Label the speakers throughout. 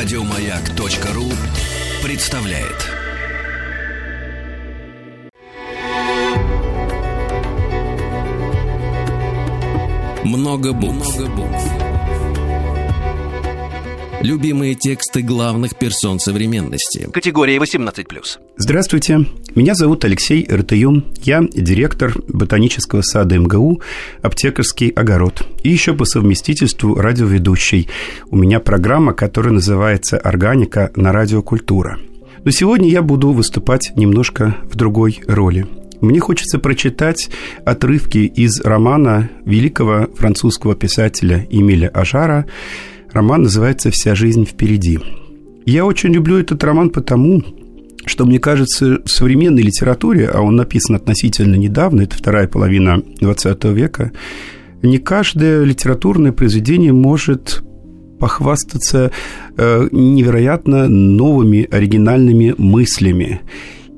Speaker 1: Радиомаяк.ру представляет. Много букв. Много букв. Любимые тексты главных персон современности.
Speaker 2: Категория 18+.
Speaker 3: Здравствуйте, меня зовут Алексей Ртыюн. Я директор ботанического сада МГУ «Аптекарский огород». И еще по совместительству радиоведущий. У меня программа, которая называется «Органика на радиокультура». Но сегодня я буду выступать немножко в другой роли. Мне хочется прочитать отрывки из романа великого французского писателя Эмиля Ажара Роман называется «Вся жизнь впереди». Я очень люблю этот роман потому, что, мне кажется, в современной литературе, а он написан относительно недавно, это вторая половина XX века, не каждое литературное произведение может похвастаться э, невероятно новыми оригинальными мыслями.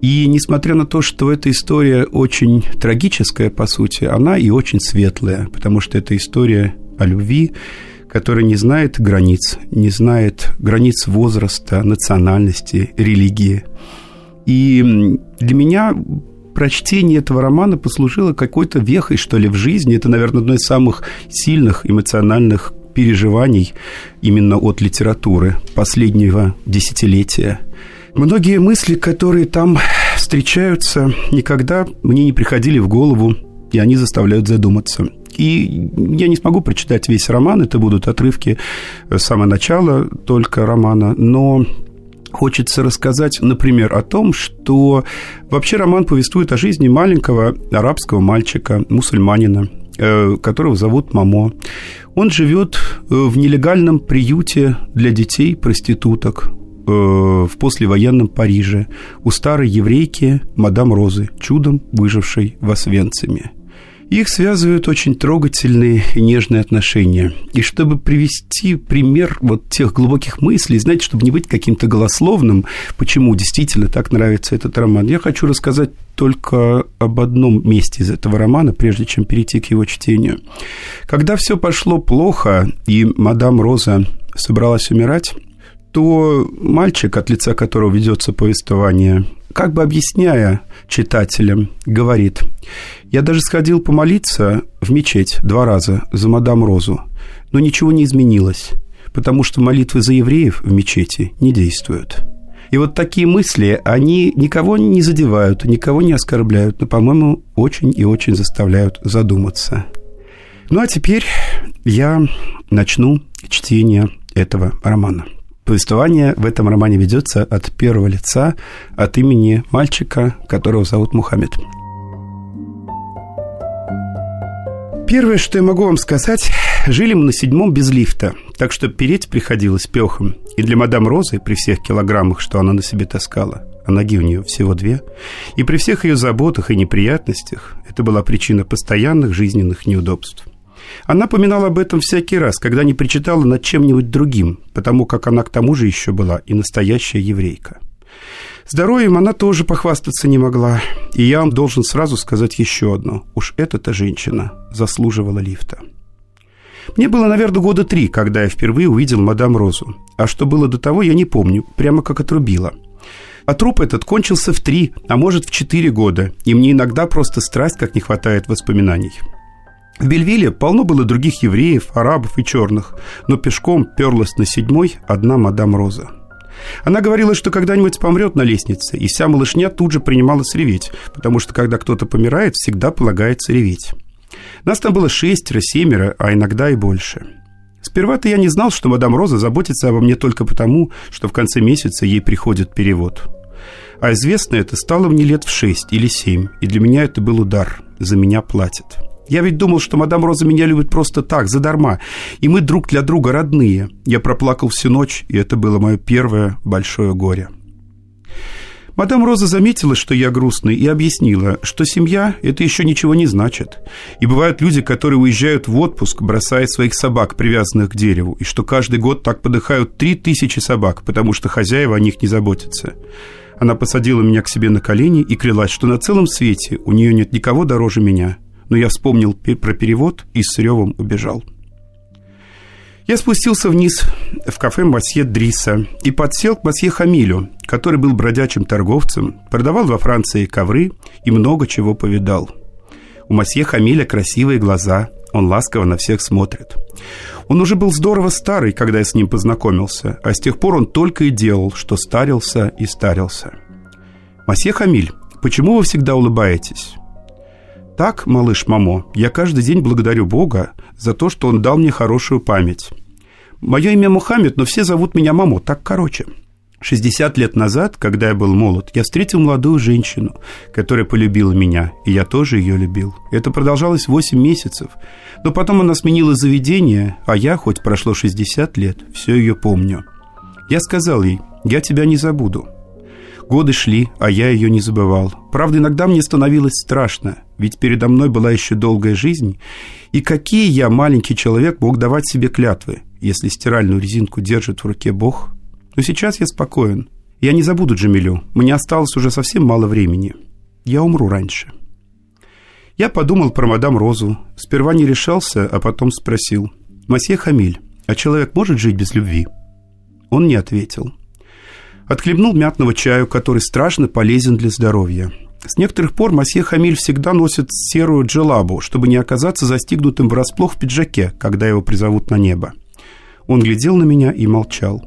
Speaker 3: И несмотря на то, что эта история очень трагическая, по сути, она и очень светлая, потому что это история о любви, который не знает границ, не знает границ возраста, национальности, религии. И для меня прочтение этого романа послужило какой-то вехой, что ли, в жизни. Это, наверное, одно из самых сильных эмоциональных переживаний именно от литературы последнего десятилетия. Многие мысли, которые там встречаются, никогда мне не приходили в голову, и они заставляют задуматься. И я не смогу прочитать весь роман, это будут отрывки с самого начала только романа, но хочется рассказать, например, о том, что вообще роман повествует о жизни маленького арабского мальчика, мусульманина, э, которого зовут Мамо. Он живет э, в нелегальном приюте для детей проституток э, в послевоенном Париже у старой еврейки мадам Розы, чудом выжившей в Освенциме. Их связывают очень трогательные и нежные отношения. И чтобы привести пример вот тех глубоких мыслей, знаете, чтобы не быть каким-то голословным, почему действительно так нравится этот роман, я хочу рассказать только об одном месте из этого романа, прежде чем перейти к его чтению. Когда все пошло плохо, и мадам Роза собралась умирать, то мальчик, от лица которого ведется повествование, как бы объясняя читателям, говорит, «Я даже сходил помолиться в мечеть два раза за мадам Розу, но ничего не изменилось, потому что молитвы за евреев в мечети не действуют». И вот такие мысли, они никого не задевают, никого не оскорбляют, но, по-моему, очень и очень заставляют задуматься. Ну а теперь я начну чтение этого романа. Повествование в этом романе ведется от первого лица, от имени мальчика, которого зовут Мухаммед. Первое, что я могу вам сказать, жили мы на седьмом без лифта, так что переть приходилось пехом. И для мадам Розы, при всех килограммах, что она на себе таскала, а ноги у нее всего две, и при всех ее заботах и неприятностях, это была причина постоянных жизненных неудобств. Она поминала об этом всякий раз, когда не причитала над чем-нибудь другим, потому как она к тому же еще была и настоящая еврейка. Здоровьем она тоже похвастаться не могла. И я вам должен сразу сказать еще одно. Уж эта-то женщина заслуживала лифта. Мне было, наверное, года три, когда я впервые увидел мадам Розу. А что было до того, я не помню, прямо как отрубила. А труп этот кончился в три, а может в четыре года, и мне иногда просто страсть, как не хватает воспоминаний. В Бельвилле полно было других евреев, арабов и черных, но пешком перлась на седьмой одна мадам Роза. Она говорила, что когда-нибудь помрет на лестнице, и вся малышня тут же принималась реветь, потому что когда кто-то помирает, всегда полагается реветь. Нас там было шестеро, семеро, а иногда и больше. Сперва-то я не знал, что мадам Роза заботится обо мне только потому, что в конце месяца ей приходит перевод. А известно это стало мне лет в шесть или семь, и для меня это был удар. За меня платят. Я ведь думал, что мадам Роза меня любит просто так, задарма, и мы друг для друга родные. Я проплакал всю ночь, и это было мое первое большое горе. Мадам Роза заметила, что я грустный, и объяснила, что семья – это еще ничего не значит. И бывают люди, которые уезжают в отпуск, бросая своих собак, привязанных к дереву, и что каждый год так подыхают три тысячи собак, потому что хозяева о них не заботятся. Она посадила меня к себе на колени и крылась, что на целом свете у нее нет никого дороже меня – но я вспомнил про перевод и с ревом убежал. Я спустился вниз в кафе Масье Дриса и подсел к Масье Хамилю, который был бродячим торговцем, продавал во Франции ковры и много чего повидал. У Масье Хамиля красивые глаза, он ласково на всех смотрит. Он уже был здорово старый, когда я с ним познакомился, а с тех пор он только и делал, что старился и старился. «Масье Хамиль, почему вы всегда улыбаетесь?» «Так, малыш Мамо, я каждый день благодарю Бога за то, что он дал мне хорошую память. Мое имя Мухаммед, но все зовут меня Мамо, так короче. 60 лет назад, когда я был молод, я встретил молодую женщину, которая полюбила меня, и я тоже ее любил. Это продолжалось 8 месяцев. Но потом она сменила заведение, а я, хоть прошло 60 лет, все ее помню. Я сказал ей, я тебя не забуду. Годы шли, а я ее не забывал. Правда, иногда мне становилось страшно, ведь передо мной была еще долгая жизнь. И какие я, маленький человек, мог давать себе клятвы, если стиральную резинку держит в руке Бог – но сейчас я спокоен. Я не забуду Джамилю. Мне осталось уже совсем мало времени. Я умру раньше. Я подумал про мадам Розу. Сперва не решался, а потом спросил. «Масье Хамиль, а человек может жить без любви?» Он не ответил. Отхлебнул мятного чаю, который страшно полезен для здоровья. С некоторых пор масье Хамиль всегда носит серую джелабу, чтобы не оказаться застигнутым врасплох в пиджаке, когда его призовут на небо. Он глядел на меня и молчал.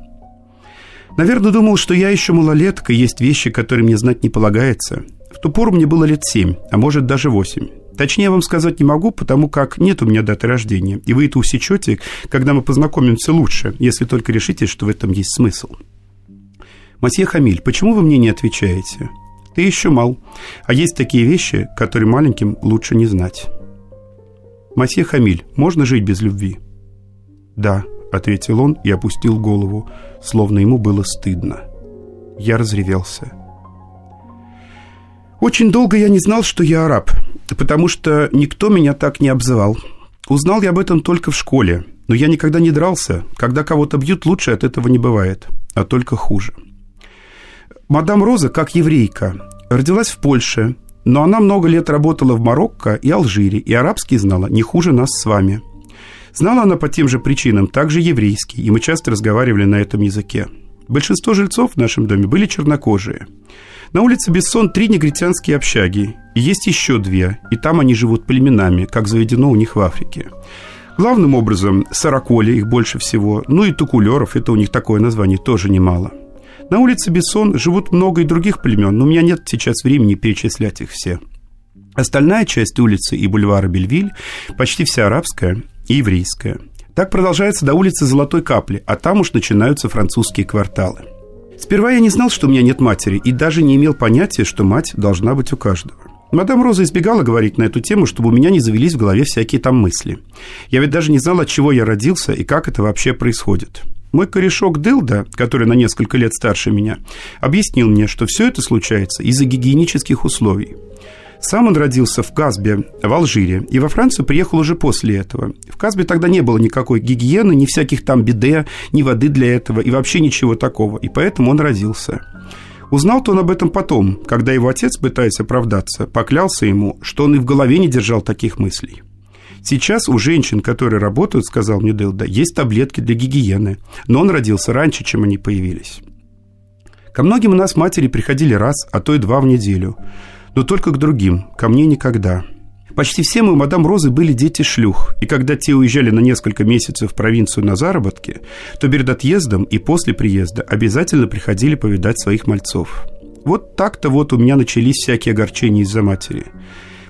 Speaker 3: Наверное, думал, что я еще малолетка, есть вещи, которые мне знать не полагается. В ту пору мне было лет семь, а может даже восемь. Точнее вам сказать не могу, потому как нет у меня даты рождения, и вы это усечете, когда мы познакомимся лучше, если только решите, что в этом есть смысл. Масье Хамиль, почему вы мне не отвечаете? Ты еще мал, а есть такие вещи, которые маленьким лучше не знать. Масье Хамиль, можно жить без любви? Да, ответил он и опустил голову, словно ему было стыдно. Я разревелся. Очень долго я не знал, что я араб, потому что никто меня так не обзывал. Узнал я об этом только в школе, но я никогда не дрался. Когда кого-то бьют, лучше от этого не бывает, а только хуже. Мадам Роза, как еврейка, родилась в Польше, но она много лет работала в Марокко и Алжире, и арабский знала не хуже нас с вами – Знала она по тем же причинам также еврейский, и мы часто разговаривали на этом языке. Большинство жильцов в нашем доме были чернокожие. На улице Бессон три негритянские общаги, и есть еще две, и там они живут племенами, как заведено у них в Африке. Главным образом сороколи, их больше всего, ну и тукулеров, это у них такое название, тоже немало. На улице Бессон живут много и других племен, но у меня нет сейчас времени перечислять их все. Остальная часть улицы и бульвара Бельвиль, почти вся арабская, и еврейская. Так продолжается до улицы Золотой Капли, а там уж начинаются французские кварталы. Сперва я не знал, что у меня нет матери, и даже не имел понятия, что мать должна быть у каждого. Мадам Роза избегала говорить на эту тему, чтобы у меня не завелись в голове всякие там мысли. Я ведь даже не знал, от чего я родился и как это вообще происходит. Мой корешок Дылда, который на несколько лет старше меня, объяснил мне, что все это случается из-за гигиенических условий. Сам он родился в Казбе, в Алжире, и во Францию приехал уже после этого. В Казбе тогда не было никакой гигиены, ни всяких там биде, ни воды для этого, и вообще ничего такого, и поэтому он родился. Узнал-то он об этом потом, когда его отец, пытаясь оправдаться, поклялся ему, что он и в голове не держал таких мыслей. Сейчас у женщин, которые работают, сказал мне Дилда, есть таблетки для гигиены, но он родился раньше, чем они появились. Ко многим у нас матери приходили раз, а то и два в неделю – но только к другим, ко мне никогда. Почти все мы у мадам Розы были дети шлюх, и когда те уезжали на несколько месяцев в провинцию на заработки, то перед отъездом и после приезда обязательно приходили повидать своих мальцов. Вот так-то вот у меня начались всякие огорчения из-за матери.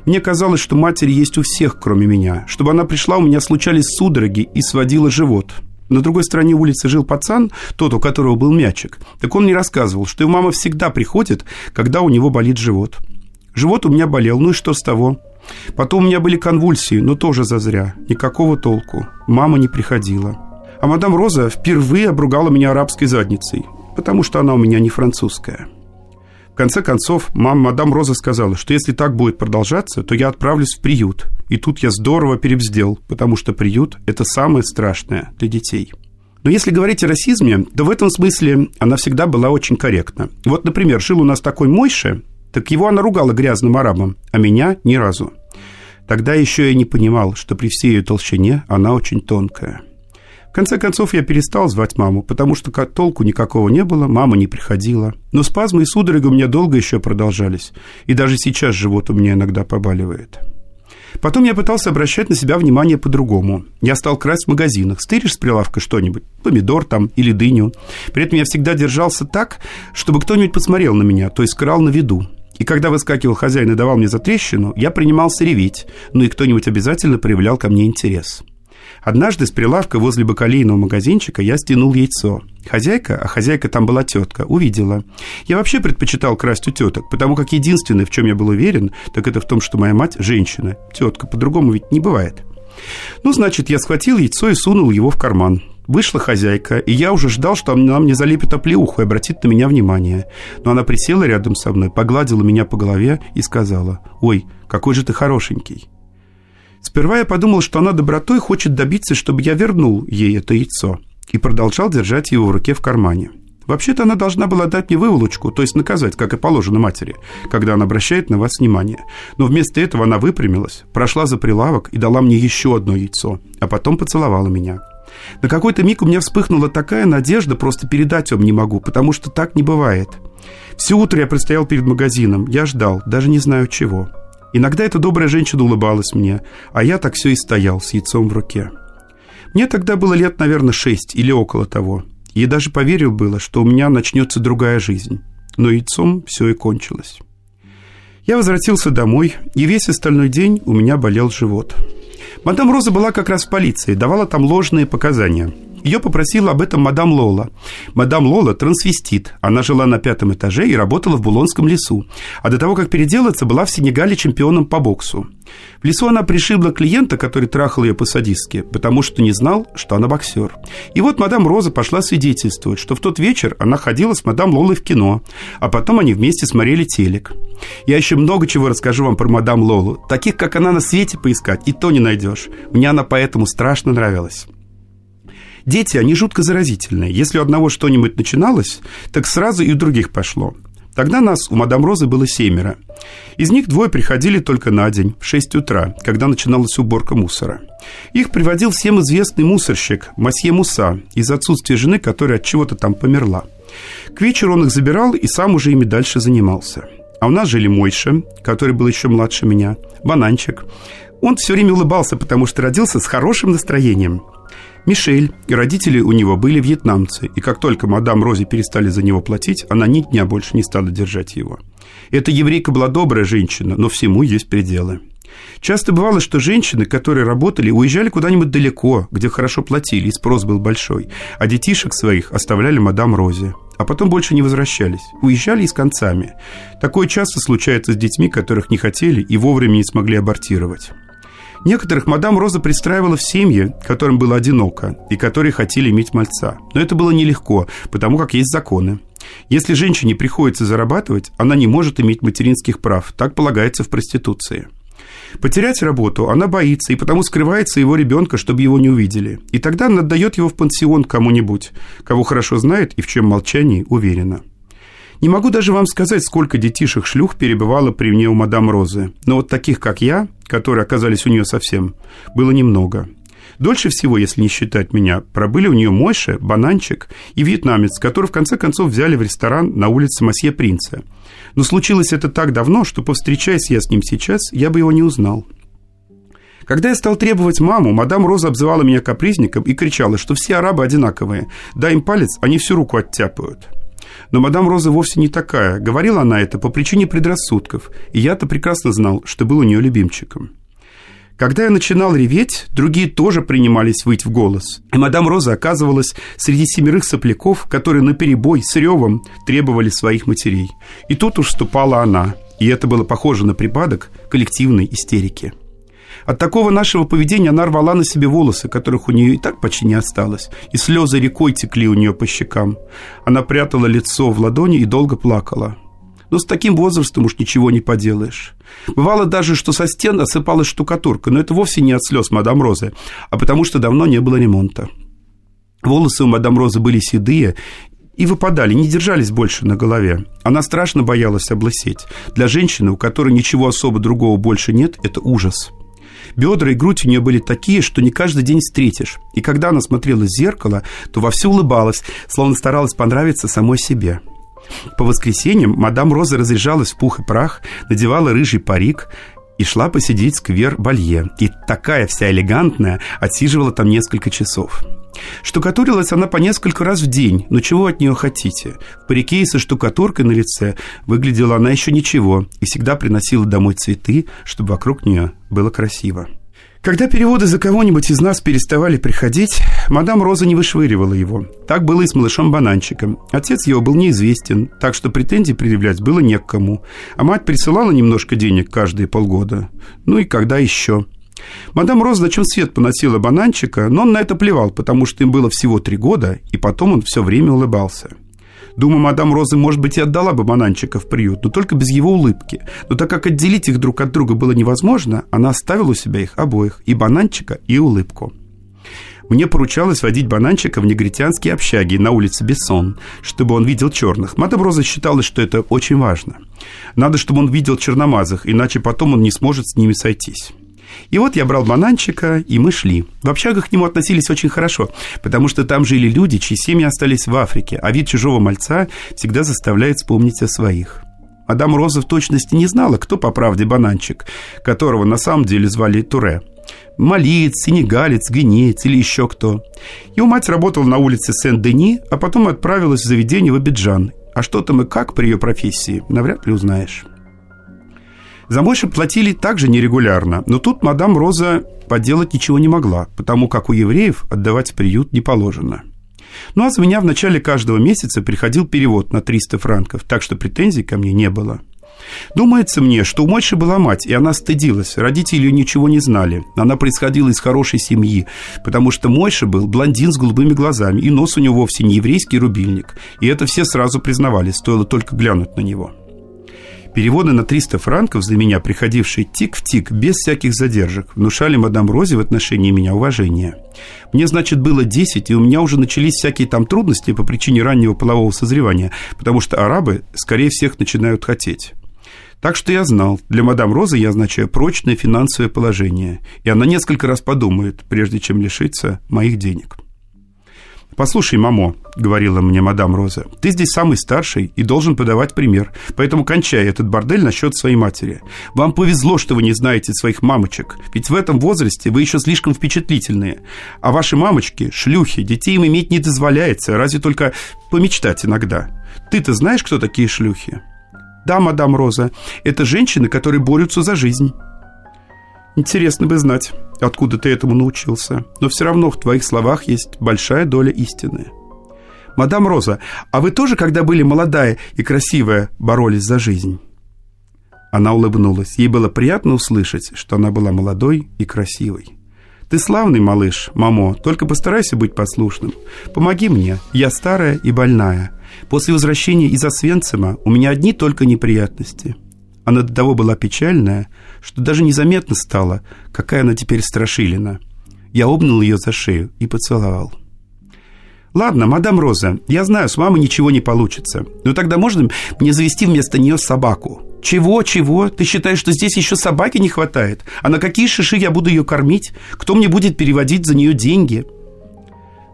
Speaker 3: Мне казалось, что матери есть у всех, кроме меня. Чтобы она пришла, у меня случались судороги и сводила живот. На другой стороне улицы жил пацан, тот, у которого был мячик. Так он мне рассказывал, что его мама всегда приходит, когда у него болит живот – Живот у меня болел, ну и что с того? Потом у меня были конвульсии, но тоже зазря. Никакого толку. Мама не приходила. А мадам Роза впервые обругала меня арабской задницей, потому что она у меня не французская. В конце концов, мама мадам Роза сказала, что если так будет продолжаться, то я отправлюсь в приют. И тут я здорово перебздел, потому что приют – это самое страшное для детей. Но если говорить о расизме, то в этом смысле она всегда была очень корректна. Вот, например, жил у нас такой Мойше, так его она ругала грязным арабом, а меня ни разу. Тогда еще я не понимал, что при всей ее толщине она очень тонкая. Конце концов, я перестал звать маму, потому что толку никакого не было, мама не приходила. Но спазмы и судороги у меня долго еще продолжались, и даже сейчас живот у меня иногда побаливает. Потом я пытался обращать на себя внимание по-другому. Я стал красть в магазинах. Стыришь с прилавка что-нибудь, помидор там или дыню. При этом я всегда держался так, чтобы кто-нибудь посмотрел на меня, то есть крал на виду. И когда выскакивал хозяин и давал мне за трещину, я принимался реветь, ну и кто-нибудь обязательно проявлял ко мне интерес. Однажды с прилавка возле бакалейного магазинчика я стянул яйцо. Хозяйка, а хозяйка там была тетка, увидела. Я вообще предпочитал красть у теток, потому как единственное, в чем я был уверен, так это в том, что моя мать женщина. Тетка, по-другому ведь не бывает. Ну, значит, я схватил яйцо и сунул его в карман. Вышла хозяйка, и я уже ждал, что она мне залепит оплеуху и обратит на меня внимание. Но она присела рядом со мной, погладила меня по голове и сказала, «Ой, какой же ты хорошенький». Сперва я подумал, что она добротой хочет добиться, чтобы я вернул ей это яйцо, и продолжал держать его в руке в кармане. Вообще-то она должна была дать мне выволочку, то есть наказать, как и положено матери, когда она обращает на вас внимание. Но вместо этого она выпрямилась, прошла за прилавок и дала мне еще одно яйцо, а потом поцеловала меня. На какой-то миг у меня вспыхнула такая надежда, просто передать вам не могу, потому что так не бывает. Все утро я простоял перед магазином, я ждал, даже не знаю чего. Иногда эта добрая женщина улыбалась мне, а я так все и стоял с яйцом в руке. Мне тогда было лет, наверное, шесть или около того. И даже поверил было, что у меня начнется другая жизнь. Но яйцом все и кончилось. Я возвратился домой, и весь остальной день у меня болел живот. Мадам Роза была как раз в полиции, давала там ложные показания – ее попросила об этом мадам Лола. Мадам Лола – трансвестит. Она жила на пятом этаже и работала в Булонском лесу. А до того, как переделаться, была в Сенегале чемпионом по боксу. В лесу она пришибла клиента, который трахал ее по-садистски, потому что не знал, что она боксер. И вот мадам Роза пошла свидетельствовать, что в тот вечер она ходила с мадам Лолой в кино, а потом они вместе смотрели телек. Я еще много чего расскажу вам про мадам Лолу. Таких, как она на свете поискать, и то не найдешь. Мне она поэтому страшно нравилась. Дети, они жутко заразительные. Если у одного что-нибудь начиналось, так сразу и у других пошло. Тогда нас у мадам Розы было семеро. Из них двое приходили только на день, в 6 утра, когда начиналась уборка мусора. Их приводил всем известный мусорщик, Масье Муса, из отсутствия жены, которая от чего-то там померла. К вечеру он их забирал и сам уже ими дальше занимался. А у нас жили Мойша, который был еще младше меня, Бананчик. Он все время улыбался, потому что родился с хорошим настроением – Мишель, и родители у него были вьетнамцы, и как только мадам Рози перестали за него платить, она ни дня больше не стала держать его. Эта еврейка была добрая женщина, но всему есть пределы. Часто бывало, что женщины, которые работали, уезжали куда-нибудь далеко, где хорошо платили, и спрос был большой, а детишек своих оставляли мадам Розе, а потом больше не возвращались, уезжали и с концами. Такое часто случается с детьми, которых не хотели и вовремя не смогли абортировать. Некоторых мадам Роза пристраивала в семьи, которым было одиноко, и которые хотели иметь мальца. Но это было нелегко, потому как есть законы. Если женщине приходится зарабатывать, она не может иметь материнских прав. Так полагается в проституции. Потерять работу она боится, и потому скрывается его ребенка, чтобы его не увидели. И тогда она отдает его в пансион кому-нибудь, кого хорошо знает и в чем молчании уверена. Не могу даже вам сказать, сколько детишек-шлюх перебывало при мне у мадам Розы. Но вот таких, как я, которые оказались у нее совсем, было немного. Дольше всего, если не считать меня, пробыли у нее Мойша, Бананчик и вьетнамец, который в конце концов взяли в ресторан на улице Масье Принца. Но случилось это так давно, что, повстречаясь я с ним сейчас, я бы его не узнал. Когда я стал требовать маму, мадам Роза обзывала меня капризником и кричала, что все арабы одинаковые. Дай им палец, они всю руку оттяпают. Но мадам Роза вовсе не такая. Говорила она это по причине предрассудков, и я-то прекрасно знал, что был у нее любимчиком. Когда я начинал реветь, другие тоже принимались выть в голос. И мадам Роза оказывалась среди семерых сопляков, которые наперебой с ревом требовали своих матерей. И тут уж вступала она, и это было похоже на припадок коллективной истерики. От такого нашего поведения она рвала на себе волосы, которых у нее и так почти не осталось, и слезы рекой текли у нее по щекам. Она прятала лицо в ладони и долго плакала. Но с таким возрастом уж ничего не поделаешь. Бывало даже, что со стен осыпалась штукатурка, но это вовсе не от слез мадам Розы, а потому что давно не было ремонта. Волосы у мадам Розы были седые и выпадали, не держались больше на голове. Она страшно боялась облысеть. Для женщины, у которой ничего особо другого больше нет, это ужас – Бедра и грудь у нее были такие, что не каждый день встретишь. И когда она смотрела в зеркало, то вовсю улыбалась, словно старалась понравиться самой себе. По воскресеньям мадам Роза разряжалась в пух и прах, надевала рыжий парик и шла посидеть в сквер Балье. И такая вся элегантная отсиживала там несколько часов. Штукатурилась она по несколько раз в день, но чего от нее хотите? В парике и со штукатуркой на лице выглядела она еще ничего и всегда приносила домой цветы, чтобы вокруг нее было красиво. Когда переводы за кого-нибудь из нас переставали приходить, мадам Роза не вышвыривала его. Так было и с малышом-бананчиком. Отец его был неизвестен, так что претензий предъявлять было не к кому. А мать присылала немножко денег каждые полгода. Ну и когда еще. Мадам Роза на чем свет поносила бананчика, но он на это плевал, потому что им было всего три года, и потом он все время улыбался – Думаю, мадам Розы, может быть, и отдала бы бананчика в приют, но только без его улыбки. Но так как отделить их друг от друга было невозможно, она оставила у себя их обоих, и бананчика, и улыбку. Мне поручалось водить бананчика в негритянские общаги на улице Бессон, чтобы он видел черных. Мадам Роза считала, что это очень важно. Надо, чтобы он видел черномазых, иначе потом он не сможет с ними сойтись. И вот я брал бананчика, и мы шли. В общагах к нему относились очень хорошо, потому что там жили люди, чьи семьи остались в Африке, а вид чужого мальца всегда заставляет вспомнить о своих. Мадам Роза в точности не знала, кто по правде бананчик, которого на самом деле звали Туре. Малиец, сенегалец, гвинеец или еще кто. Его мать работала на улице Сен-Дени, а потом отправилась в заведение в Абиджан. А что там и как при ее профессии, навряд ли узнаешь. За Мойши платили также нерегулярно, но тут мадам Роза поделать ничего не могла, потому как у евреев отдавать приют не положено. Ну а за меня в начале каждого месяца приходил перевод на 300 франков, так что претензий ко мне не было. Думается мне, что у Мойши была мать, и она стыдилась. Родители ее ничего не знали. Она происходила из хорошей семьи, потому что Мойша был блондин с голубыми глазами, и нос у него вовсе не еврейский рубильник. И это все сразу признавали, стоило только глянуть на него. Переводы на 300 франков за меня, приходившие тик в тик, без всяких задержек, внушали мадам Розе в отношении меня уважение. Мне, значит, было 10, и у меня уже начались всякие там трудности по причине раннего полового созревания, потому что арабы, скорее всех, начинают хотеть. Так что я знал, для мадам Розы я означаю прочное финансовое положение, и она несколько раз подумает, прежде чем лишиться моих денег. «Послушай, мамо», — говорила мне мадам Роза, «ты здесь самый старший и должен подавать пример, поэтому кончай этот бордель насчет своей матери. Вам повезло, что вы не знаете своих мамочек, ведь в этом возрасте вы еще слишком впечатлительные. А ваши мамочки, шлюхи, детей им иметь не дозволяется, разве только помечтать иногда. Ты-то знаешь, кто такие шлюхи?» «Да, мадам Роза, это женщины, которые борются за жизнь». Интересно бы знать, откуда ты этому научился. Но все равно в твоих словах есть большая доля истины. Мадам Роза, а вы тоже, когда были молодая и красивая, боролись за жизнь? Она улыбнулась. Ей было приятно услышать, что она была молодой и красивой. Ты славный малыш, мамо, только постарайся быть послушным. Помоги мне, я старая и больная. После возвращения из Освенцима у меня одни только неприятности. Она до того была печальная, что даже незаметно стало, какая она теперь страшилина. Я обнял ее за шею и поцеловал. «Ладно, мадам Роза, я знаю, с мамой ничего не получится. Но тогда можно мне завести вместо нее собаку?» «Чего, чего? Ты считаешь, что здесь еще собаки не хватает? А на какие шиши я буду ее кормить? Кто мне будет переводить за нее деньги?»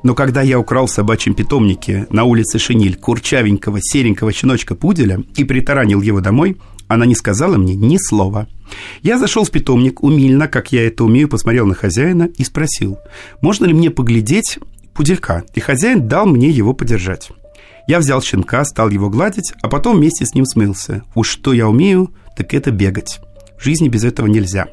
Speaker 3: Но когда я украл в собачьем питомнике на улице Шиниль курчавенького серенького щеночка-пуделя и притаранил его домой, она не сказала мне ни слова. Я зашел в питомник, умильно, как я это умею, посмотрел на хозяина и спросил, можно ли мне поглядеть пуделька, и хозяин дал мне его подержать. Я взял щенка, стал его гладить, а потом вместе с ним смылся. Уж что я умею, так это бегать. В жизни без этого нельзя.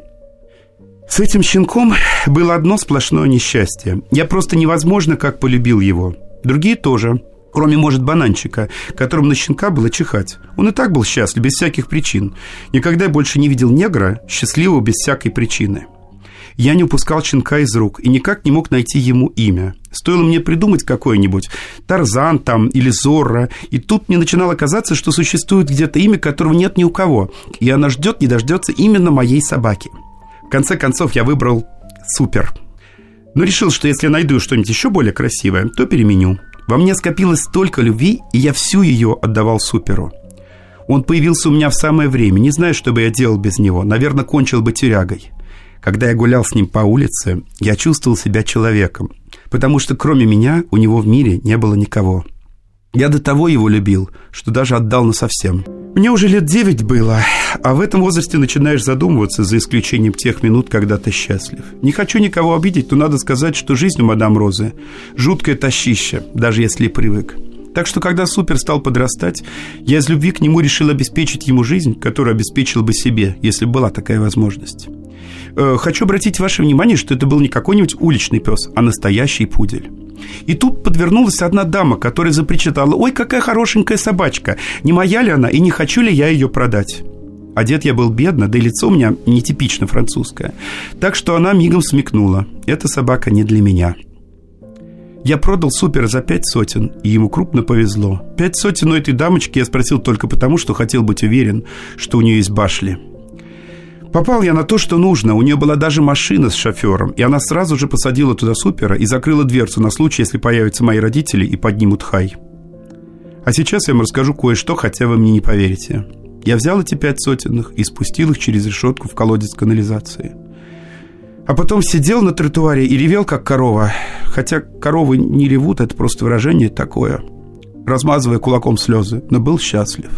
Speaker 3: С этим щенком было одно сплошное несчастье. Я просто невозможно как полюбил его. Другие тоже кроме, может, бананчика, которому на щенка было чихать. Он и так был счастлив, без всяких причин. Никогда больше не видел негра, счастливого без всякой причины. Я не упускал щенка из рук и никак не мог найти ему имя. Стоило мне придумать какое-нибудь, Тарзан там или Зорро, и тут мне начинало казаться, что существует где-то имя, которого нет ни у кого, и она ждет, не дождется именно моей собаки. В конце концов, я выбрал Супер. Но решил, что если найду что-нибудь еще более красивое, то переменю. Во мне скопилось столько любви, и я всю ее отдавал Суперу. Он появился у меня в самое время. Не знаю, что бы я делал без него. Наверное, кончил бы тюрягой. Когда я гулял с ним по улице, я чувствовал себя человеком, потому что кроме меня у него в мире не было никого. Я до того его любил, что даже отдал на совсем. Мне уже лет девять было, а в этом возрасте начинаешь задумываться, за исключением тех минут, когда ты счастлив. Не хочу никого обидеть, но надо сказать, что жизнь у мадам Розы жуткое тащище, даже если привык. Так что, когда Супер стал подрастать, я из любви к нему решил обеспечить ему жизнь, которую обеспечил бы себе, если бы была такая возможность. Э, хочу обратить ваше внимание, что это был не какой-нибудь уличный пес, а настоящий пудель. И тут подвернулась одна дама, которая запричитала «Ой, какая хорошенькая собачка! Не моя ли она и не хочу ли я ее продать?» Одет я был бедно, да и лицо у меня нетипично французское. Так что она мигом смекнула. Эта собака не для меня. Я продал супер за пять сотен, и ему крупно повезло. Пять сотен у этой дамочки я спросил только потому, что хотел быть уверен, что у нее есть башли. Попал я на то, что нужно. У нее была даже машина с шофером, и она сразу же посадила туда супера и закрыла дверцу на случай, если появятся мои родители и поднимут хай. А сейчас я вам расскажу кое-что, хотя вы мне не поверите. Я взял эти пять сотенных и спустил их через решетку в колодец канализации. А потом сидел на тротуаре и ревел, как корова. Хотя коровы не ревут, это просто выражение такое. Размазывая кулаком слезы, но был счастлив.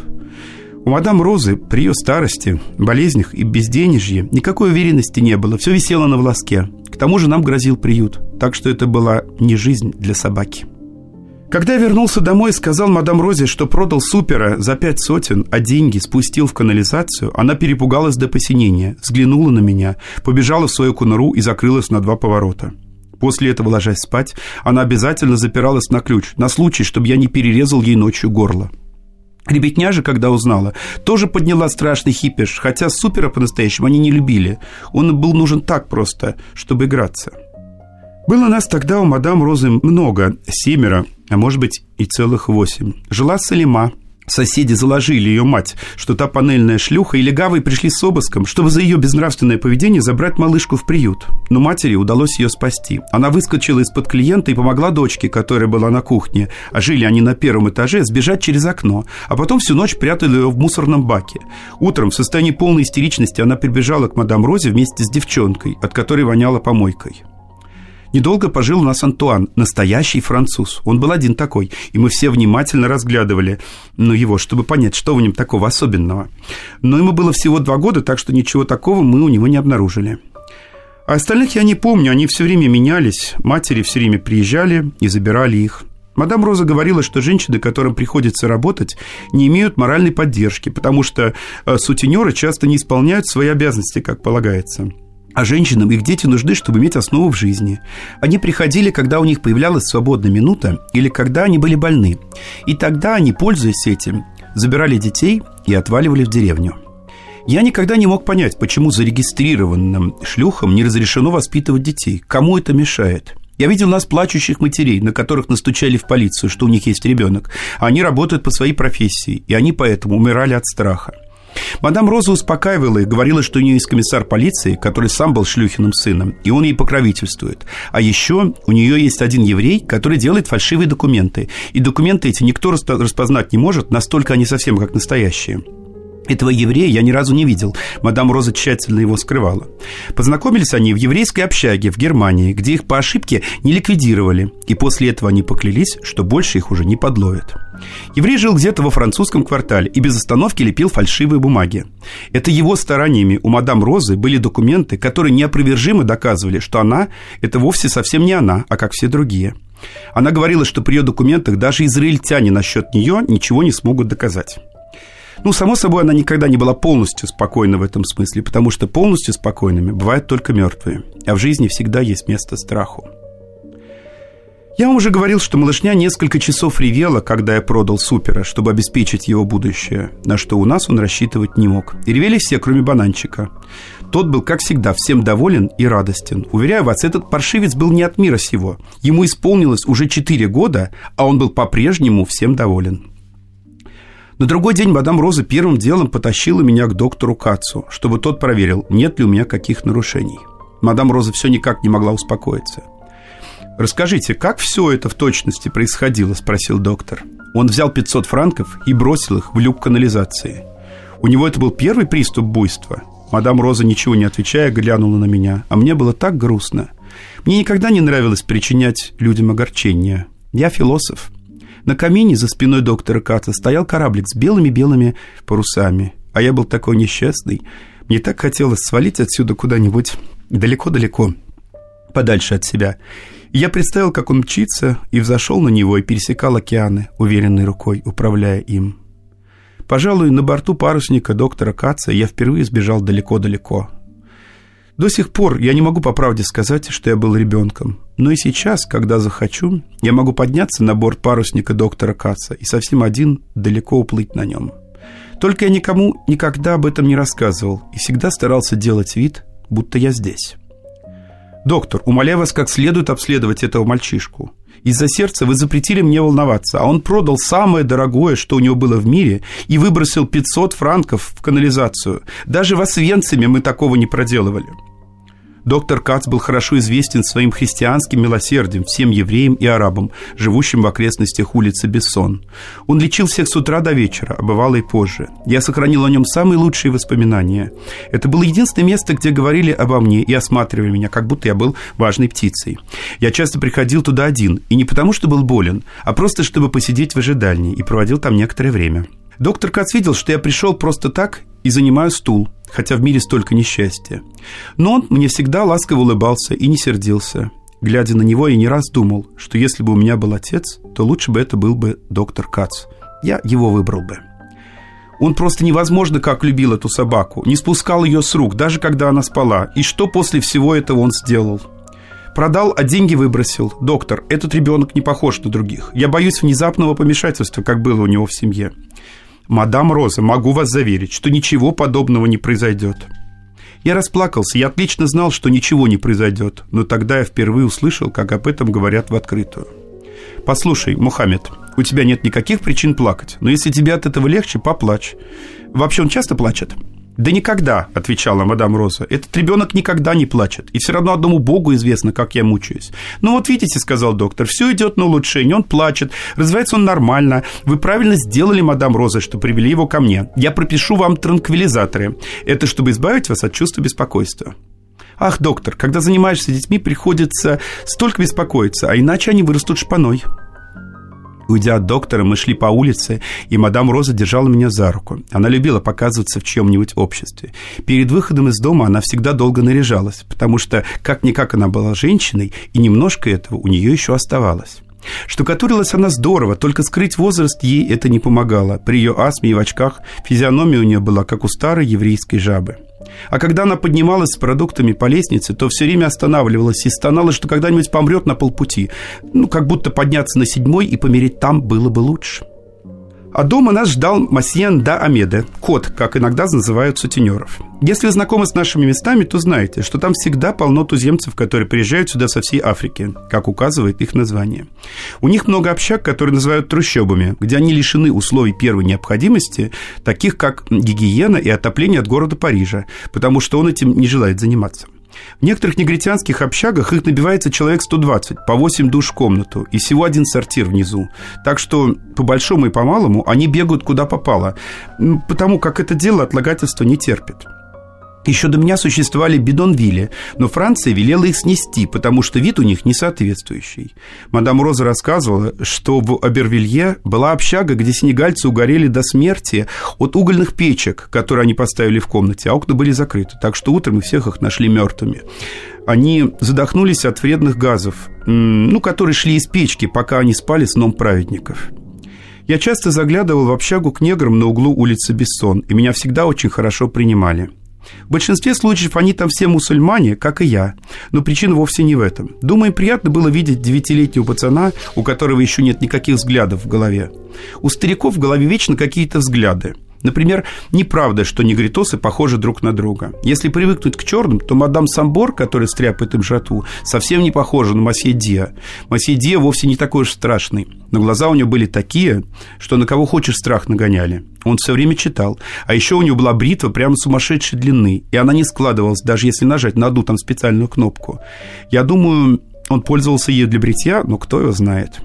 Speaker 3: У мадам Розы при ее старости, болезнях и безденежье никакой уверенности не было, все висело на волоске. К тому же нам грозил приют, так что это была не жизнь для собаки. Когда я вернулся домой и сказал мадам Розе, что продал супера за пять сотен, а деньги спустил в канализацию, она перепугалась до посинения, взглянула на меня, побежала в свою конуру и закрылась на два поворота. После этого, ложась спать, она обязательно запиралась на ключ, на случай, чтобы я не перерезал ей ночью горло. Ребятня же, когда узнала, тоже подняла страшный хипиш, хотя супера по-настоящему они не любили. Он был нужен так просто, чтобы играться. Было нас тогда у мадам Розы много, семеро, а может быть и целых восемь. Жила Салима, Соседи заложили ее мать, что та панельная шлюха, и легавые пришли с обыском, чтобы за ее безнравственное поведение забрать малышку в приют. Но матери удалось ее спасти. Она выскочила из-под клиента и помогла дочке, которая была на кухне, а жили они на первом этаже, сбежать через окно, а потом всю ночь прятали ее в мусорном баке. Утром в состоянии полной истеричности она прибежала к мадам Розе вместе с девчонкой, от которой воняло помойкой. Недолго пожил у нас Антуан, настоящий француз. Он был один такой, и мы все внимательно разглядывали ну, его, чтобы понять, что в нем такого особенного. Но ему было всего два года, так что ничего такого мы у него не обнаружили. А остальных я не помню, они все время менялись, матери все время приезжали и забирали их. Мадам Роза говорила, что женщины, которым приходится работать, не имеют моральной поддержки, потому что э, сутенеры часто не исполняют свои обязанности, как полагается. А женщинам их дети нужны, чтобы иметь основу в жизни. Они приходили, когда у них появлялась свободная минута или когда они были больны. И тогда они, пользуясь этим, забирали детей и отваливали в деревню. Я никогда не мог понять, почему зарегистрированным шлюхам не разрешено воспитывать детей. Кому это мешает? Я видел нас плачущих матерей, на которых настучали в полицию, что у них есть ребенок. Они работают по своей профессии, и они поэтому умирали от страха. Мадам Роза успокаивала их, говорила, что у нее есть комиссар полиции, который сам был шлюхиным сыном, и он ей покровительствует. А еще у нее есть один еврей, который делает фальшивые документы. И документы эти никто распознать не может, настолько они совсем как настоящие. Этого еврея я ни разу не видел. Мадам Роза тщательно его скрывала. Познакомились они в еврейской общаге в Германии, где их по ошибке не ликвидировали. И после этого они поклялись, что больше их уже не подловят. Еврей жил где-то во французском квартале и без остановки лепил фальшивые бумаги. Это его стараниями у мадам Розы были документы, которые неопровержимо доказывали, что она – это вовсе совсем не она, а как все другие. Она говорила, что при ее документах даже израильтяне насчет нее ничего не смогут доказать. Ну, само собой, она никогда не была полностью спокойна в этом смысле, потому что полностью спокойными бывают только мертвые, а в жизни всегда есть место страху. Я вам уже говорил, что малышня несколько часов ревела, когда я продал Супера, чтобы обеспечить его будущее, на что у нас он рассчитывать не мог. И ревели все, кроме бананчика. Тот был, как всегда, всем доволен и радостен. Уверяю вас, этот паршивец был не от мира сего. Ему исполнилось уже 4 года, а он был по-прежнему всем доволен. На другой день мадам Роза первым делом потащила меня к доктору Кацу, чтобы тот проверил, нет ли у меня каких нарушений. Мадам Роза все никак не могла успокоиться – «Расскажите, как все это в точности происходило?» – спросил доктор. Он взял 500 франков и бросил их в люк канализации. У него это был первый приступ буйства. Мадам Роза, ничего не отвечая, глянула на меня, а мне было так грустно. Мне никогда не нравилось причинять людям огорчение. Я философ. На камине за спиной доктора Каца стоял кораблик с белыми-белыми парусами, а я был такой несчастный. Мне так хотелось свалить отсюда куда-нибудь далеко-далеко, подальше от себя. Я представил, как он мчится, и взошел на него и пересекал океаны, уверенной рукой, управляя им. Пожалуй, на борту парусника доктора Каца я впервые сбежал далеко-далеко. До сих пор я не могу по правде сказать, что я был ребенком. Но и сейчас, когда захочу, я могу подняться на борт парусника доктора Каца и совсем один далеко уплыть на нем. Только я никому никогда об этом не рассказывал и всегда старался делать вид, будто я здесь. «Доктор, умоляю вас как следует обследовать этого мальчишку. Из-за сердца вы запретили мне волноваться, а он продал самое дорогое, что у него было в мире, и выбросил 500 франков в канализацию. Даже в Освенциме мы такого не проделывали». Доктор Кац был хорошо известен своим христианским милосердием всем евреям и арабам, живущим в окрестностях улицы Бессон. Он лечил всех с утра до вечера, а бывало и позже. Я сохранил о нем самые лучшие воспоминания. Это было единственное место, где говорили обо мне и осматривали меня, как будто я был важной птицей. Я часто приходил туда один, и не потому, что был болен, а просто, чтобы посидеть в ожидании, и проводил там некоторое время. Доктор Кац видел, что я пришел просто так и занимаю стул, хотя в мире столько несчастья. Но он мне всегда ласково улыбался и не сердился. Глядя на него, я не раз думал, что если бы у меня был отец, то лучше бы это был бы доктор Кац. Я его выбрал бы. Он просто невозможно как любил эту собаку, не спускал ее с рук, даже когда она спала. И что после всего этого он сделал? Продал, а деньги выбросил. Доктор, этот ребенок не похож на других. Я боюсь внезапного помешательства, как было у него в семье. «Мадам Роза, могу вас заверить, что ничего подобного не произойдет». Я расплакался, я отлично знал, что ничего не произойдет, но тогда я впервые услышал, как об этом говорят в открытую. «Послушай, Мухаммед, у тебя нет никаких причин плакать, но если тебе от этого легче, поплачь. Вообще он часто плачет?» «Да никогда», — отвечала мадам Роза. «Этот ребенок никогда не плачет, и все равно одному Богу известно, как я мучаюсь». «Ну вот видите», — сказал доктор, — «все идет на улучшение, он плачет, развивается он нормально. Вы правильно сделали, мадам Роза, что привели его ко мне. Я пропишу вам транквилизаторы. Это чтобы избавить вас от чувства беспокойства». «Ах, доктор, когда занимаешься детьми, приходится столько беспокоиться, а иначе они вырастут шпаной». Уйдя от доктора, мы шли по улице, и мадам Роза держала меня за руку. Она любила показываться в чьем-нибудь обществе. Перед выходом из дома она всегда долго наряжалась, потому что, как-никак, она была женщиной, и немножко этого у нее еще оставалось. Штукатурилась она здорово, только скрыть возраст ей это не помогало. При ее астме и в очках физиономия у нее была, как у старой еврейской жабы. А когда она поднималась с продуктами по лестнице, то все время останавливалась и стонала, что когда-нибудь помрет на полпути. Ну, как будто подняться на седьмой и помереть там было бы лучше. А дома нас ждал Масьен да Амеде, кот, как иногда называют сутенеров. Если вы знакомы с нашими местами, то знаете, что там всегда полно туземцев, которые приезжают сюда со всей Африки, как указывает их название. У них много общак, которые называют трущобами, где они лишены условий первой необходимости, таких как гигиена и отопление от города Парижа, потому что он этим не желает заниматься. В некоторых негритянских общагах их набивается человек 120, по 8 душ в комнату, и всего один сортир внизу. Так что, по большому и по малому, они бегают куда попало, потому как это дело отлагательства не терпит. Еще до меня существовали бидонвилли, но Франция велела их снести, потому что вид у них не соответствующий. Мадам Роза рассказывала, что в Абервилье была общага, где сенегальцы угорели до смерти от угольных печек, которые они поставили в комнате, а окна были закрыты, так что утром мы всех их нашли мертвыми. Они задохнулись от вредных газов, ну, которые шли из печки, пока они спали сном праведников. Я часто заглядывал в общагу к неграм на углу улицы Бессон, и меня всегда очень хорошо принимали. В большинстве случаев они там все мусульмане, как и я. Но причина вовсе не в этом. Думаю, приятно было видеть девятилетнего пацана, у которого еще нет никаких взглядов в голове. У стариков в голове вечно какие-то взгляды – Например, неправда, что негритосы похожи друг на друга. Если привыкнуть к черным, то мадам Самбор, которая стряпает им жатву, совсем не похожа на Масье Диа. Масье Диа вовсе не такой уж страшный, но глаза у него были такие, что на кого хочешь страх нагоняли. Он все время читал. А еще у него была бритва прямо сумасшедшей длины, и она не складывалась, даже если нажать на одну там специальную кнопку. Я думаю, он пользовался ею для бритья, но кто его знает.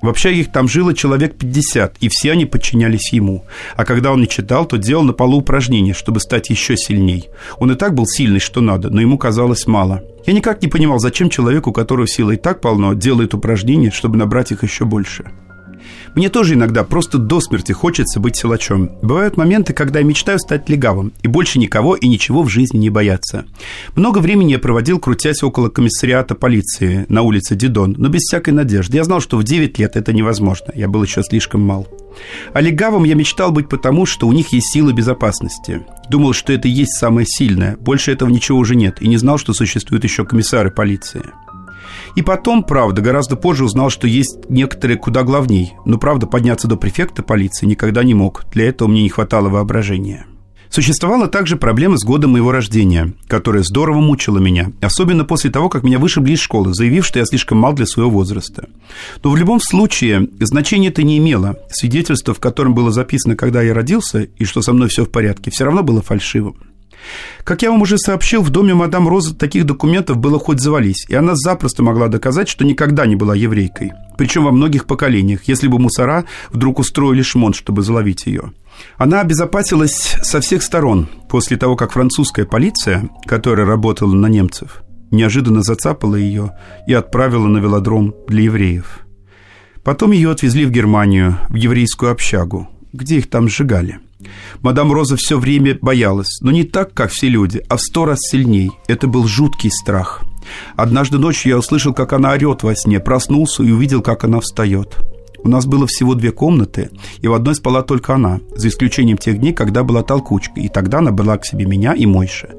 Speaker 3: В общаге их там жило человек 50, и все они подчинялись ему. А когда он не читал, то делал на полу упражнения, чтобы стать еще сильней. Он и так был сильный, что надо, но ему казалось мало. Я никак не понимал, зачем человеку, у которого силы и так полно, делает упражнения, чтобы набрать их еще больше. Мне тоже иногда просто до смерти хочется быть силачом. Бывают моменты, когда я мечтаю стать легавым и больше никого и ничего в жизни не бояться. Много времени я проводил, крутясь около комиссариата полиции на улице Дидон, но без всякой надежды. Я знал, что в 9 лет это невозможно. Я был еще слишком мал. А легавым я мечтал быть потому, что у них есть силы безопасности. Думал, что это и есть самое сильное. Больше этого ничего уже нет. И не знал, что существуют еще комиссары полиции. И потом, правда, гораздо позже узнал, что есть некоторые куда главней. Но, правда, подняться до префекта полиции никогда не мог. Для этого мне не хватало воображения. Существовала также проблема с годом моего рождения, которая здорово мучила меня, особенно после того, как меня вышибли из школы, заявив, что я слишком мал для своего возраста. Но в любом случае значения это не имело. Свидетельство, в котором было записано, когда я родился, и что со мной все в порядке, все равно было фальшивым. Как я вам уже сообщил, в доме мадам Розы таких документов было хоть завались, и она запросто могла доказать, что никогда не была еврейкой. Причем во многих поколениях, если бы мусора вдруг устроили шмон, чтобы заловить ее. Она обезопасилась со всех сторон после того, как французская полиция, которая работала на немцев, неожиданно зацапала ее и отправила на велодром для евреев. Потом ее отвезли в Германию, в еврейскую общагу, где их там сжигали – Мадам Роза все время боялась, но не так, как все люди, а в сто раз сильней. Это был жуткий страх. Однажды ночью я услышал, как она орет во сне, проснулся и увидел, как она встает. У нас было всего две комнаты, и в одной спала только она, за исключением тех дней, когда была толкучка, и тогда она была к себе меня и Мойша.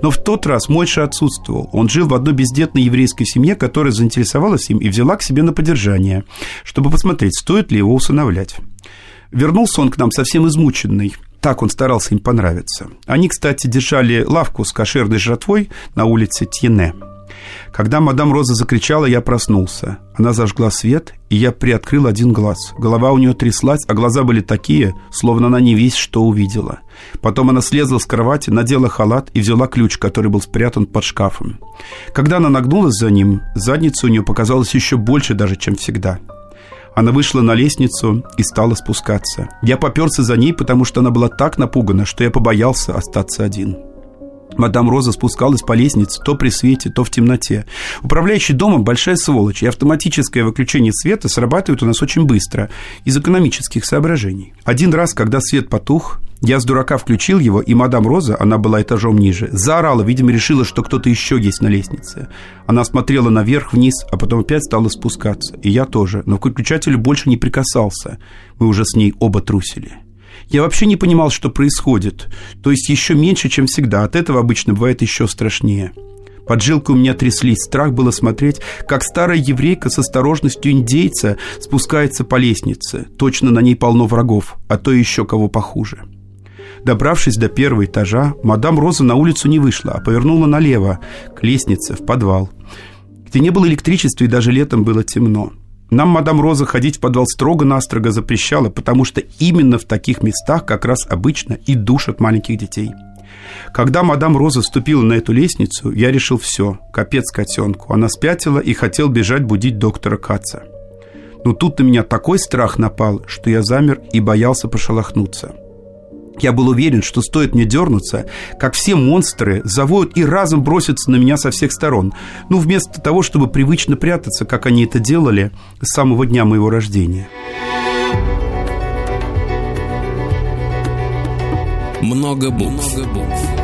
Speaker 3: Но в тот раз Мойша отсутствовал. Он жил в одной бездетной еврейской семье, которая заинтересовалась им и взяла к себе на поддержание, чтобы посмотреть, стоит ли его усыновлять. Вернулся он к нам совсем измученный. Так он старался им понравиться. Они, кстати, держали лавку с кошерной жратвой на улице Тьене. Когда мадам Роза закричала, я проснулся. Она зажгла свет, и я приоткрыл один глаз. Голова у нее тряслась, а глаза были такие, словно она не весь что увидела. Потом она слезла с кровати, надела халат и взяла ключ, который был спрятан под шкафом. Когда она нагнулась за ним, задница у нее показалась еще больше даже, чем всегда. Она вышла на лестницу и стала спускаться. Я поперся за ней, потому что она была так напугана, что я побоялся остаться один. Мадам Роза спускалась по лестнице то при свете, то в темноте. Управляющий домом – большая сволочь, и автоматическое выключение света срабатывает у нас очень быстро, из экономических соображений. Один раз, когда свет потух, я с дурака включил его, и мадам Роза, она была этажом ниже, заорала, видимо, решила, что кто-то еще есть на лестнице. Она смотрела наверх, вниз, а потом опять стала спускаться. И я тоже, но к выключателю больше не прикасался. Мы уже с ней оба трусили. Я вообще не понимал, что происходит. То есть еще меньше, чем всегда. От этого обычно бывает еще страшнее. Поджилки у меня тряслись. Страх было смотреть, как старая еврейка с осторожностью индейца спускается по лестнице. Точно на ней полно врагов, а то еще кого похуже. Добравшись до первого этажа, мадам Роза на улицу не вышла, а повернула налево, к лестнице, в подвал, где не было электричества и даже летом было темно. Нам мадам Роза ходить в подвал строго-настрого запрещала, потому что именно в таких местах как раз обычно и душат маленьких детей. Когда мадам Роза вступила на эту лестницу, я решил все, капец котенку. Она спятила и хотел бежать будить доктора Каца. Но тут на меня такой страх напал, что я замер и боялся пошелохнуться. Я был уверен, что стоит мне дернуться, как все монстры завоют и разом бросятся на меня со всех сторон. Ну, вместо того, чтобы привычно прятаться, как они это делали с самого дня моего рождения.
Speaker 1: Много букв. Много букв.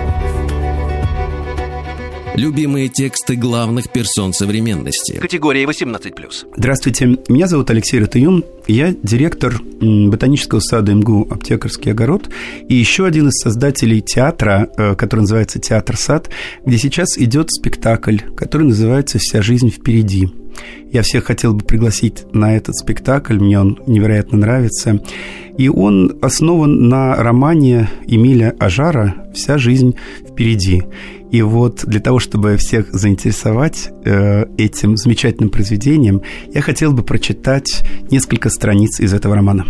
Speaker 1: Любимые тексты главных персон современности.
Speaker 2: Категория 18+.
Speaker 3: Здравствуйте, меня зовут Алексей Ратуюн, я директор ботанического сада МГУ «Аптекарский огород» и еще один из создателей театра, э, который называется «Театр Сад», где сейчас идет спектакль, который называется «Вся жизнь впереди». Я всех хотел бы пригласить на этот спектакль, мне он невероятно нравится. И он основан на романе Эмиля Ажара «Вся жизнь впереди». И вот для того, чтобы всех заинтересовать э, этим замечательным произведением, я хотел бы прочитать несколько страниц из этого романа.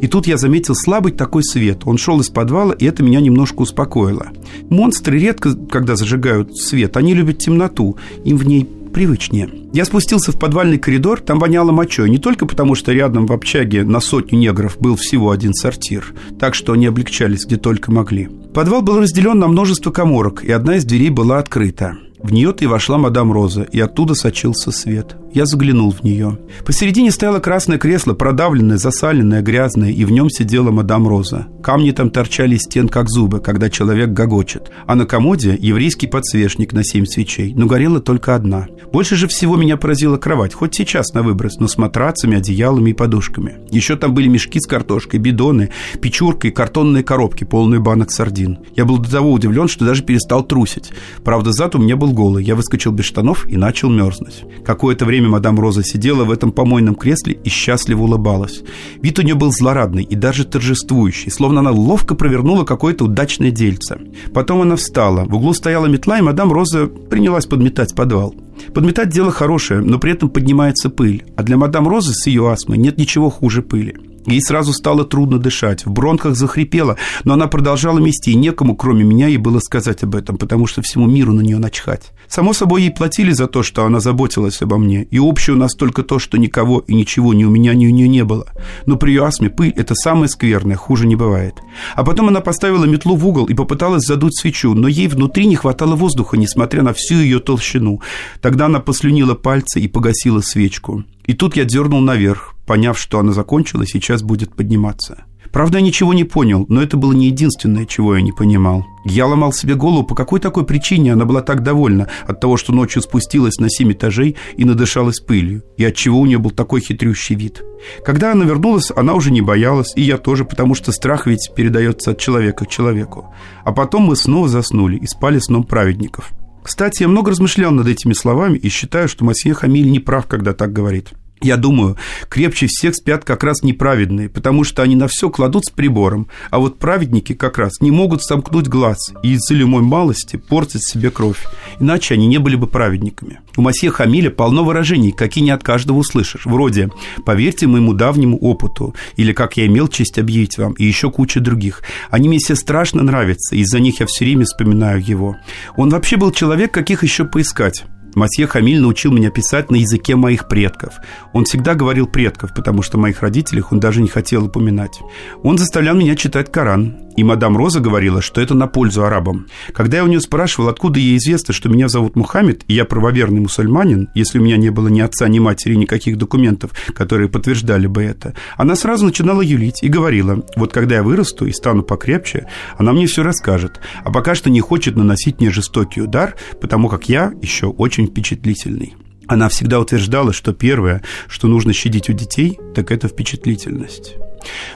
Speaker 3: И тут я заметил слабый такой свет. Он шел из подвала, и это меня немножко успокоило. Монстры редко, когда зажигают свет, они любят темноту, им в ней привычнее. Я спустился в подвальный коридор, там воняло мочой, не только потому, что рядом в общаге на сотню негров был всего один сортир, так что они облегчались где только могли. Подвал был разделен на множество коморок, и одна из дверей была открыта. В нее-то и вошла мадам Роза, и оттуда сочился свет. Я заглянул в нее. Посередине стояло красное кресло, продавленное, засаленное, грязное, и в нем сидела мадам Роза. Камни там торчали из стен, как зубы, когда человек гогочет. А на комоде еврейский подсвечник на семь свечей, но горела только одна. Больше же всего меня поразила кровать, хоть сейчас на выброс, но с матрацами, одеялами и подушками. Еще там были мешки с картошкой, бидоны, печурка и картонные коробки, полные банок сардин. Я был до того удивлен, что даже перестал трусить. Правда, зад у меня был голый. Я выскочил без штанов и начал мерзнуть. Какое-то время мадам Роза сидела в этом помойном кресле и счастливо улыбалась. Вид у нее был злорадный и даже торжествующий, словно она ловко провернула какое-то удачное дельце. Потом она встала. В углу стояла метла, и мадам Роза принялась подметать подвал. Подметать дело хорошее, но при этом поднимается пыль. А для мадам Розы с ее астмой нет ничего хуже пыли. Ей сразу стало трудно дышать, в бронхах захрипела, но она продолжала мести, и некому, кроме меня, ей было сказать об этом, потому что всему миру на нее начхать. Само собой, ей платили за то, что она заботилась обо мне, и общее у нас только то, что никого и ничего ни у меня, ни у нее не было. Но при ее астме пыль – это самое скверное, хуже не бывает. А потом она поставила метлу в угол и попыталась задуть свечу, но ей внутри не хватало воздуха, несмотря на всю ее толщину. Тогда она послюнила пальцы и погасила свечку. И тут я дернул наверх, поняв, что она закончила, сейчас будет подниматься. Правда, я ничего не понял, но это было не единственное, чего я не понимал. Я ломал себе голову, по какой такой причине она была так довольна от того, что ночью спустилась на семь этажей и надышалась пылью, и от чего у нее был такой хитрющий вид. Когда она вернулась, она уже не боялась, и я тоже, потому что страх ведь передается от человека к человеку. А потом мы снова заснули и спали сном праведников. Кстати, я много размышлял над этими словами и считаю, что Масье Хамиль не прав, когда так говорит. Я думаю, крепче всех спят как раз неправедные, потому что они на все кладут с прибором, а вот праведники как раз не могут сомкнуть глаз и из-за любой малости портить себе кровь, иначе они не были бы праведниками. У Масье Хамиля полно выражений, какие не от каждого услышишь, вроде «поверьте моему давнему опыту» или «как я имел честь объявить вам» и еще куча других. Они мне все страшно нравятся, из-за них я все время вспоминаю его. Он вообще был человек, каких еще поискать. Масье Хамиль научил меня писать на языке моих предков. Он всегда говорил предков, потому что моих родителях он даже не хотел упоминать. Он заставлял меня читать Коран, и мадам Роза говорила, что это на пользу арабам. Когда я у нее спрашивал, откуда ей известно, что меня зовут Мухаммед, и я правоверный мусульманин, если у меня не было ни отца, ни матери, никаких документов, которые подтверждали бы это, она сразу начинала юлить и говорила, вот когда я вырасту и стану покрепче, она мне все расскажет, а пока что не хочет наносить мне жестокий удар, потому как я еще очень впечатлительный. Она всегда утверждала, что первое, что нужно щадить у детей, так это впечатлительность.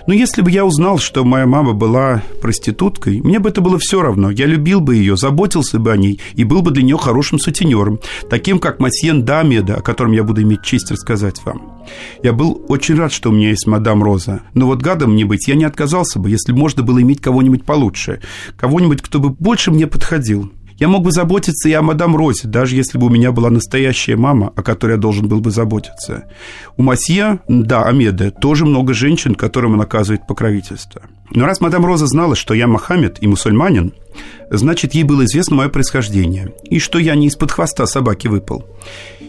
Speaker 3: Но если бы я узнал, что моя мама была проституткой, мне бы это было все равно. Я любил бы ее, заботился бы о ней и был бы для нее хорошим сутенером, таким как Масьен Дамеда, о котором я буду иметь честь рассказать вам. Я был очень рад, что у меня есть мадам Роза, но вот гадом мне быть я не отказался бы, если можно было иметь кого-нибудь получше, кого-нибудь, кто бы больше мне подходил. Я мог бы заботиться и о мадам Розе, даже если бы у меня была настоящая мама, о которой я должен был бы заботиться. У Масье, да, Амеда, тоже много женщин, которым он оказывает покровительство. Но раз мадам Роза знала, что я Мохаммед и мусульманин, значит, ей было известно мое происхождение, и что я не из-под хвоста собаки выпал.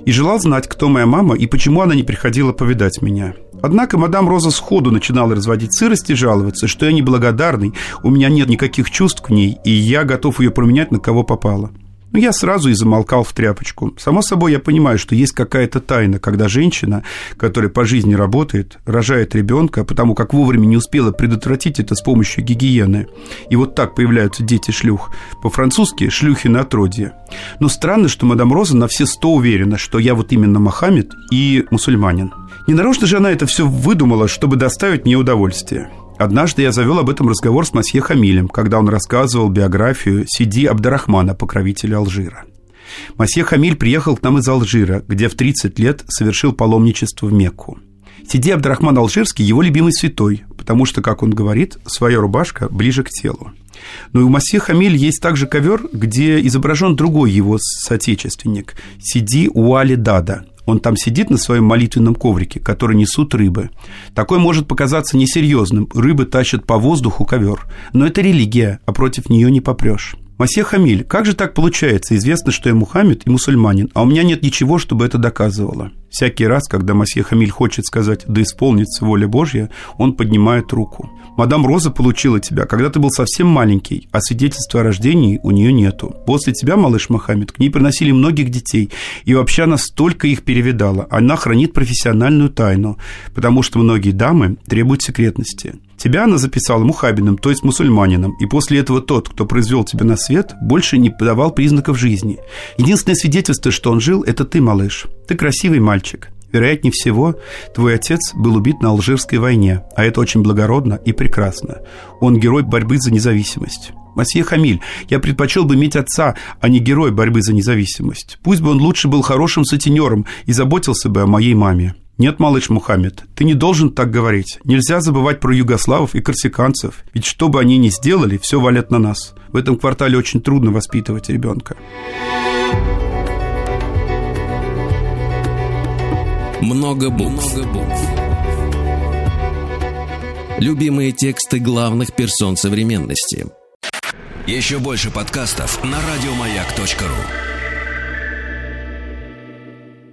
Speaker 3: И желал знать, кто моя мама и почему она не приходила повидать меня. Однако мадам Роза сходу начинала разводить сырость и жаловаться, что я неблагодарный, у меня нет никаких чувств к ней, и я готов ее променять на кого попало. Но я сразу и замолкал в тряпочку. Само собой, я понимаю, что есть какая-то тайна, когда женщина, которая по жизни работает, рожает ребенка, потому как вовремя не успела предотвратить это с помощью гигиены. И вот так появляются дети шлюх. По-французски «шлюхи на отродье». Но странно, что мадам Роза на все сто уверена, что я вот именно Мохаммед и мусульманин. Ненарочно же она это все выдумала, чтобы доставить мне удовольствие. Однажды я завел об этом разговор с Масье Хамилем, когда он рассказывал биографию Сиди Абдарахмана, покровителя Алжира. Масье Хамиль приехал к нам из Алжира, где в 30 лет совершил паломничество в Мекку. Сиди Абдарахман Алжирский – его любимый святой, потому что, как он говорит, своя рубашка ближе к телу. Но и у Масье Хамиль есть также ковер, где изображен другой его соотечественник – Сиди Уали Дада – он там сидит на своем молитвенном коврике, который несут рыбы. Такой может показаться несерьезным. Рыбы тащат по воздуху ковер. Но это религия, а против нее не попрешь. Масье Хамиль, как же так получается? Известно, что я Мухаммед и мусульманин, а у меня нет ничего, чтобы это доказывало. Всякий раз, когда Масье Хамиль хочет сказать «да исполнится воля Божья», он поднимает руку. Мадам Роза получила тебя, когда ты был совсем маленький, а свидетельства о рождении у нее нету. После тебя, малыш Мохаммед, к ней приносили многих детей, и вообще она столько их перевидала. Она хранит профессиональную тайну, потому что многие дамы требуют секретности. Тебя она записала мухабиным, то есть мусульманином, и после этого тот, кто произвел тебя на свет, больше не подавал признаков жизни. Единственное свидетельство, что он жил, это ты, малыш. Ты красивый мальчик. Вероятнее всего, твой отец был убит на Алжирской войне, а это очень благородно и прекрасно. Он герой борьбы за независимость. Масье Хамиль, я предпочел бы иметь отца, а не герой борьбы за независимость. Пусть бы он лучше был хорошим сутенером и заботился бы о моей маме. Нет, малыш Мухаммед, ты не должен так говорить. Нельзя забывать про югославов и корсиканцев. Ведь что бы они ни сделали, все валят на нас. В этом квартале очень трудно воспитывать ребенка.
Speaker 1: Много букв. Много букв. Любимые тексты главных персон современности.
Speaker 2: Еще больше подкастов на радиомаяк.ру